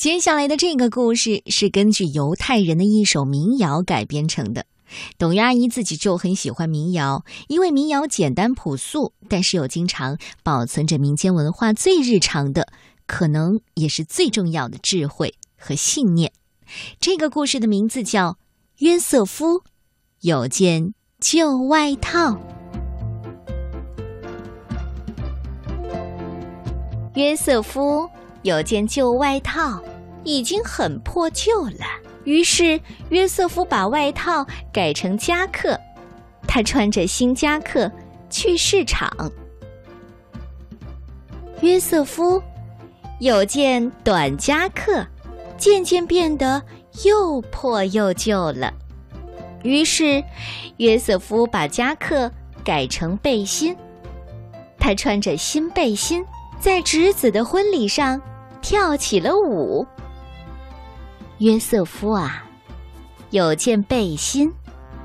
接下来的这个故事是根据犹太人的一首民谣改编成的。董阿姨自己就很喜欢民谣，因为民谣简单朴素，但是又经常保存着民间文化最日常的，可能也是最重要的智慧和信念。这个故事的名字叫《约瑟夫有件旧外套》。约瑟夫有件旧外套。已经很破旧了，于是约瑟夫把外套改成夹克，他穿着新夹克去市场。约瑟夫有件短夹克，渐渐变得又破又旧了，于是约瑟夫把夹克改成背心，他穿着新背心，在侄子的婚礼上跳起了舞。约瑟夫啊，有件背心，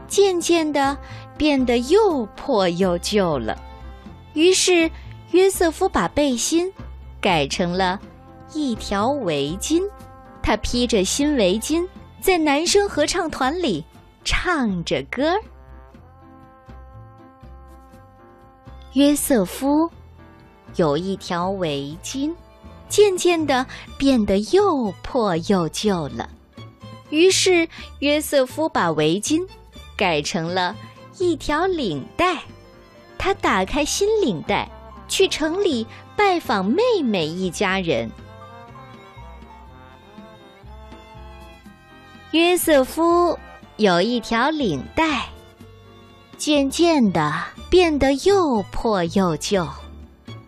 渐渐的变得又破又旧了。于是，约瑟夫把背心改成了一条围巾。他披着新围巾，在男生合唱团里唱着歌。约瑟夫有一条围巾。渐渐的变得又破又旧了，于是约瑟夫把围巾改成了一条领带。他打开新领带，去城里拜访妹妹一家人。约瑟夫有一条领带，渐渐的变得又破又旧。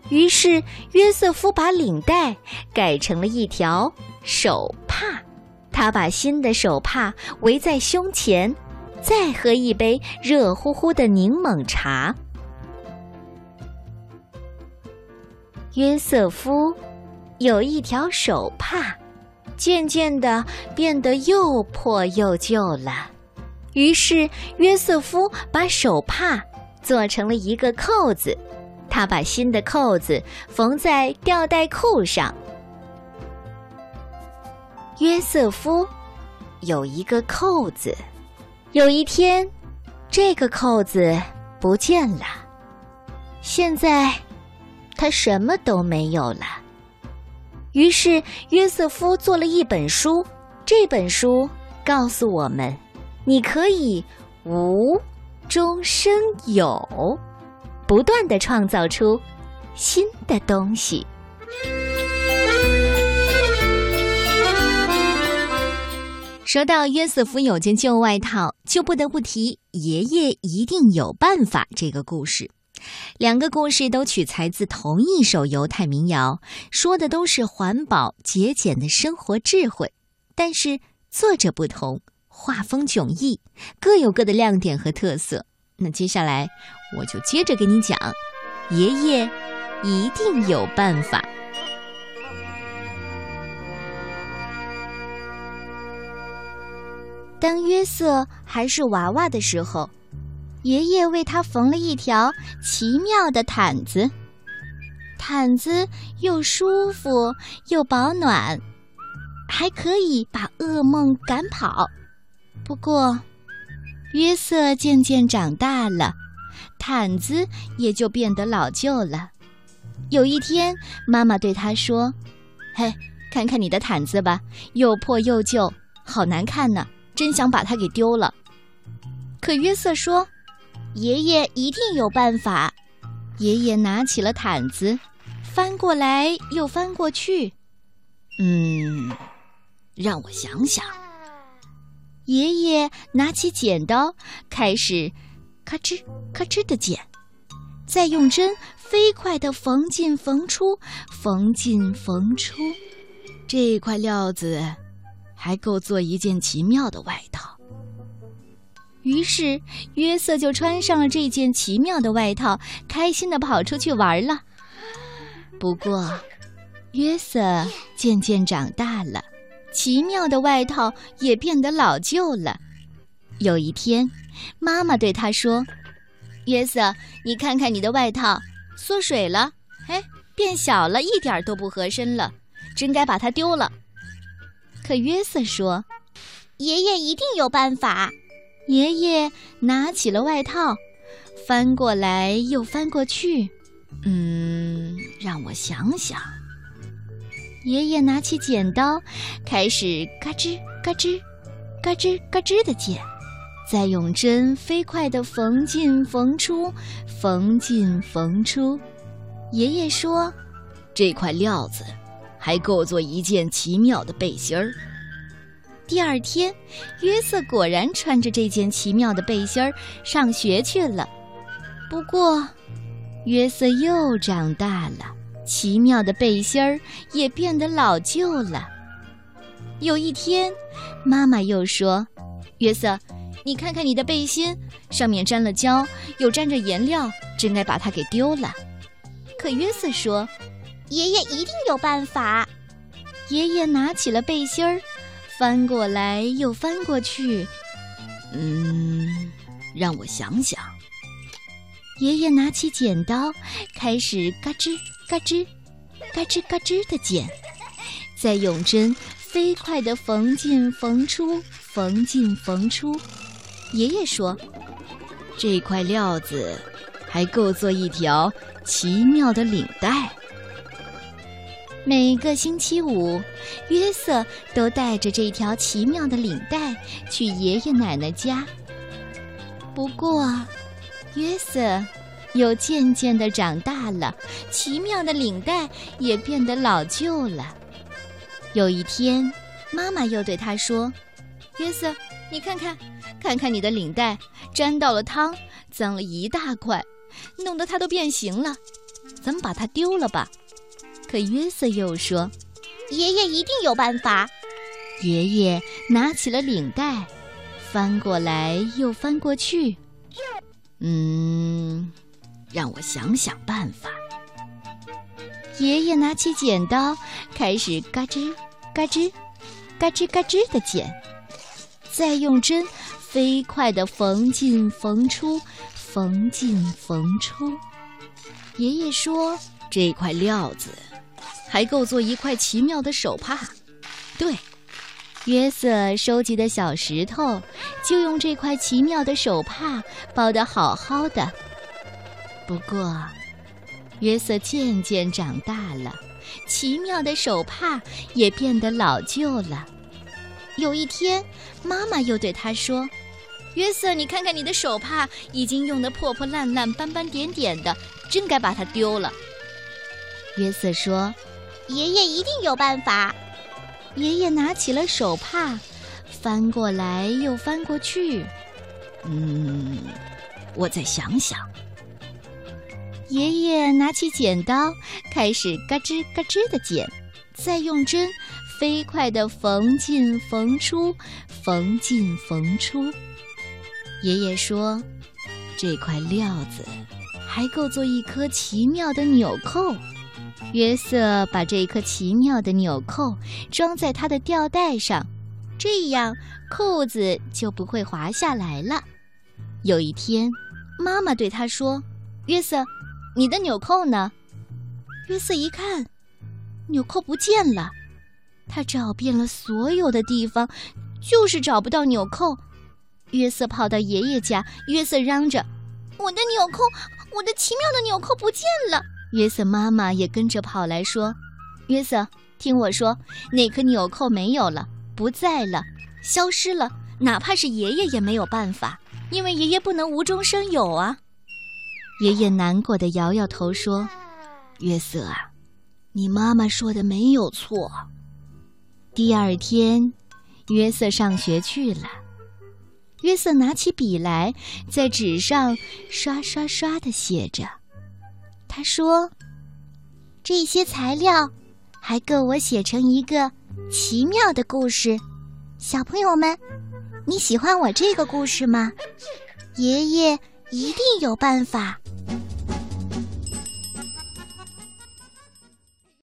于是，约瑟夫把领带改成了一条手帕。他把新的手帕围在胸前，再喝一杯热乎乎的柠檬茶。约瑟夫有一条手帕，渐渐的变得又破又旧了。于是，约瑟夫把手帕做成了一个扣子。他把新的扣子缝在吊带裤上。约瑟夫有一个扣子，有一天，这个扣子不见了。现在，他什么都没有了。于是，约瑟夫做了一本书。这本书告诉我们：你可以无中生有。不断的创造出新的东西。说到约瑟夫有件旧外套，就不得不提“爷爷一定有办法”这个故事。两个故事都取材自同一首犹太民谣，说的都是环保节俭的生活智慧，但是作者不同，画风迥异，各有各的亮点和特色。那接下来我就接着给你讲，爷爷一定有办法。约瑟还是娃娃的时候，爷爷为他缝了一条奇妙的毯子，毯子又舒服又保暖，还可以把噩梦赶跑。不过，约瑟渐渐长大了，毯子也就变得老旧了。有一天，妈妈对他说：“嘿，看看你的毯子吧，又破又旧，好难看呢，真想把它给丢了。”可约瑟说：“爷爷一定有办法。”爷爷拿起了毯子，翻过来又翻过去。嗯，让我想想。爷爷拿起剪刀，开始咔哧咔哧的剪，再用针飞快的缝进缝出，缝进缝出。这块料子还够做一件奇妙的外套。于是约瑟就穿上了这件奇妙的外套，开心的跑出去玩了。不过，约瑟渐渐长大了。奇妙的外套也变得老旧了。有一天，妈妈对他说：“约瑟，你看看你的外套，缩水了，哎，变小了，一点都不合身了，真该把它丢了。”可约瑟说：“爷爷一定有办法。”爷爷拿起了外套，翻过来又翻过去。嗯，让我想想。爷爷拿起剪刀，开始嘎吱嘎吱、嘎吱嘎吱的剪，再用针飞快地缝进缝出，缝进缝出。爷爷说：“这块料子还够做一件奇妙的背心儿。”第二天，约瑟果然穿着这件奇妙的背心儿上学去了。不过，约瑟又长大了，奇妙的背心儿也变得老旧了。有一天，妈妈又说：“约瑟，你看看你的背心，上面沾了胶，又沾着颜料，真该把它给丢了。”可约瑟说：“爷爷一定有办法。”爷爷拿起了背心儿。翻过来又翻过去，嗯，让我想想。爷爷拿起剪刀，开始嘎吱嘎吱、嘎吱嘎吱的剪，再用针飞快的缝进缝出，缝进缝出。爷爷说：“这块料子还够做一条奇妙的领带。”每个星期五，约瑟都带着这条奇妙的领带去爷爷奶奶家。不过，约瑟又渐渐的长大了，奇妙的领带也变得老旧了。有一天，妈妈又对他说：“约瑟，你看看，看看你的领带，沾到了汤，脏了一大块，弄得它都变形了。咱们把它丢了吧。”可约瑟又说：“爷爷一定有办法。”爷爷拿起了领带，翻过来又翻过去。嗯，让我想想办法。爷爷拿起剪刀，开始嘎吱嘎吱、嘎吱嘎吱的剪，再用针飞快的缝进缝出，缝进缝出。爷爷说：“这块料子。”还够做一块奇妙的手帕，对，约瑟收集的小石头就用这块奇妙的手帕包得好好的。不过，约瑟渐渐长大了，奇妙的手帕也变得老旧了。有一天，妈妈又对他说：“约瑟，你看看你的手帕已经用得破破烂烂、斑斑点点的，真该把它丢了。”约瑟说。爷爷一定有办法。爷爷拿起了手帕，翻过来又翻过去。嗯，我再想想。爷爷拿起剪刀，开始嘎吱嘎吱的剪，再用针飞快地缝进缝出，缝进缝出。爷爷说：“这块料子还够做一颗奇妙的纽扣。”约瑟把这一颗奇妙的纽扣装在他的吊带上，这样扣子就不会滑下来了。有一天，妈妈对他说：“约瑟，你的纽扣呢？”约瑟一看，纽扣不见了。他找遍了所有的地方，就是找不到纽扣。约瑟跑到爷爷家，约瑟嚷着：“我的纽扣，我的奇妙的纽扣不见了！”约瑟妈妈也跟着跑来说：“约瑟，听我说，那颗纽扣没有了，不在了，消失了。哪怕是爷爷也没有办法，因为爷爷不能无中生有啊。”爷爷难过的摇摇头说：“约瑟啊，你妈妈说的没有错。”第二天，约瑟上学去了。约瑟拿起笔来，在纸上刷刷刷的写着。他说：“这些材料还够我写成一个奇妙的故事。小朋友们，你喜欢我这个故事吗？爷爷一定有办法。”